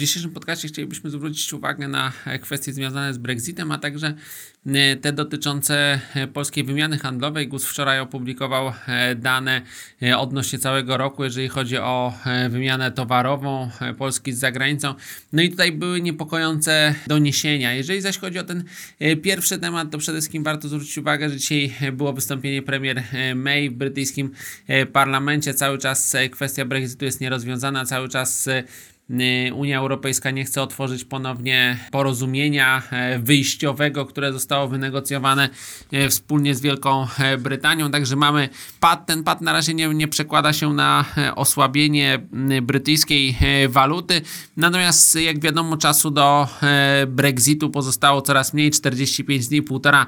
W dzisiejszym podcaście chcielibyśmy zwrócić uwagę na kwestie związane z Brexitem, a także e, te dotyczące e, polskiej wymiany handlowej. GUS wczoraj opublikował e, dane odnośnie całego roku, jeżeli chodzi o wymianę towarową Polski z zagranicą. No i tutaj były niepokojące doniesienia. Jeżeli zaś chodzi o ten pierwszy temat, to przede wszystkim warto zwrócić uwagę, że dzisiaj było wystąpienie premier May w brytyjskim parlamencie. Cały czas kwestia Brexitu jest nierozwiązana, cały czas Unia Europejska nie chce otworzyć ponownie porozumienia e, wyjściowego, które zostało wynegocjowane e, wspólnie z Wielką e, Brytanią. Także mamy pad. Ten pad na razie nie, nie przekłada się na osłabienie brytyjskiej waluty. Natomiast jak wiadomo, czasu do Brexitu pozostało coraz mniej 45 dni, półtora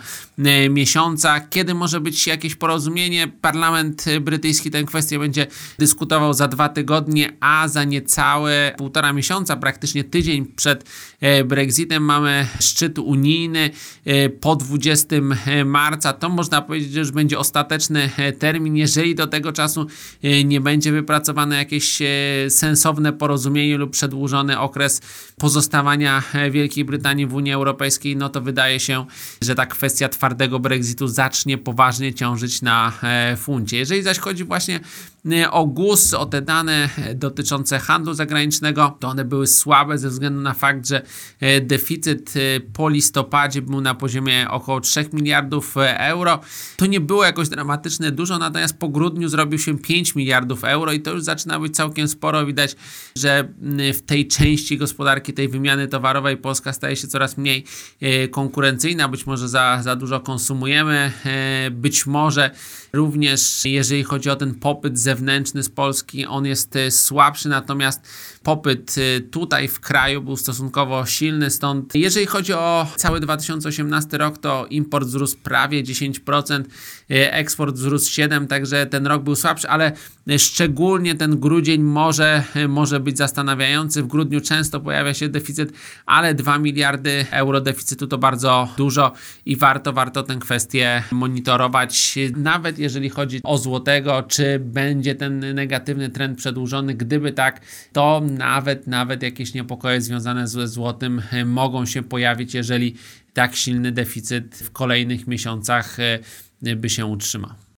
miesiąca. Kiedy może być jakieś porozumienie? Parlament brytyjski tę kwestię będzie dyskutował za dwa tygodnie, a za niecałe pół półtora miesiąca, praktycznie tydzień przed e, Brexitem mamy szczyt unijny e, po 20 e, marca. To można powiedzieć, że już będzie ostateczny termin. Jeżeli do tego czasu nie będzie wypracowane jakieś sensowne porozumienie lub przedłużony okres pozostawania Wielkiej Brytanii w Unii Europejskiej, no to wydaje się, że ta kwestia twardego Brexitu zacznie poważnie ciążyć na funcie. Jeżeli zaś chodzi właśnie o GUS, o te dane dotyczące handlu zagranicznego, to one były słabe ze względu na fakt, że e, deficyt e, po listopadzie był na poziomie około 3 miliardów e, euro. To nie było jakoś dramatyczne dużo, natomiast po grudniu zrobił się 5 miliardów euro i to już zaczyna być całkiem sporo. Widać, że w tej części gospodarki, tej wymiany towarowej Polska staje się coraz mniej konkurencyjna, być może za, za dużo konsumujemy, być może również jeżeli chodzi o ten popyt zewnętrzny z Polski, on jest słabszy, natomiast popyt popyt y, tutaj w kraju był stosunkowo silny, stąd jeżeli chodzi o cały 2018 rok, to import wzrósł prawie 10%, y, eksport wzrósł 7%, także ten rok był słabszy, ale szczególnie ten grudzień może, y, może być zastanawiający. W grudniu często pojawia się deficyt, ale 2 miliardy euro deficytu to bardzo dużo i warto, warto tę kwestię monitorować, nawet jeżeli chodzi o złotego, czy będzie ten negatywny trend przedłużony. Gdyby tak, to na nawet, nawet jakieś niepokoje związane ze złotym e, mogą się pojawić, jeżeli tak silny deficyt w kolejnych miesiącach e, by się utrzymał.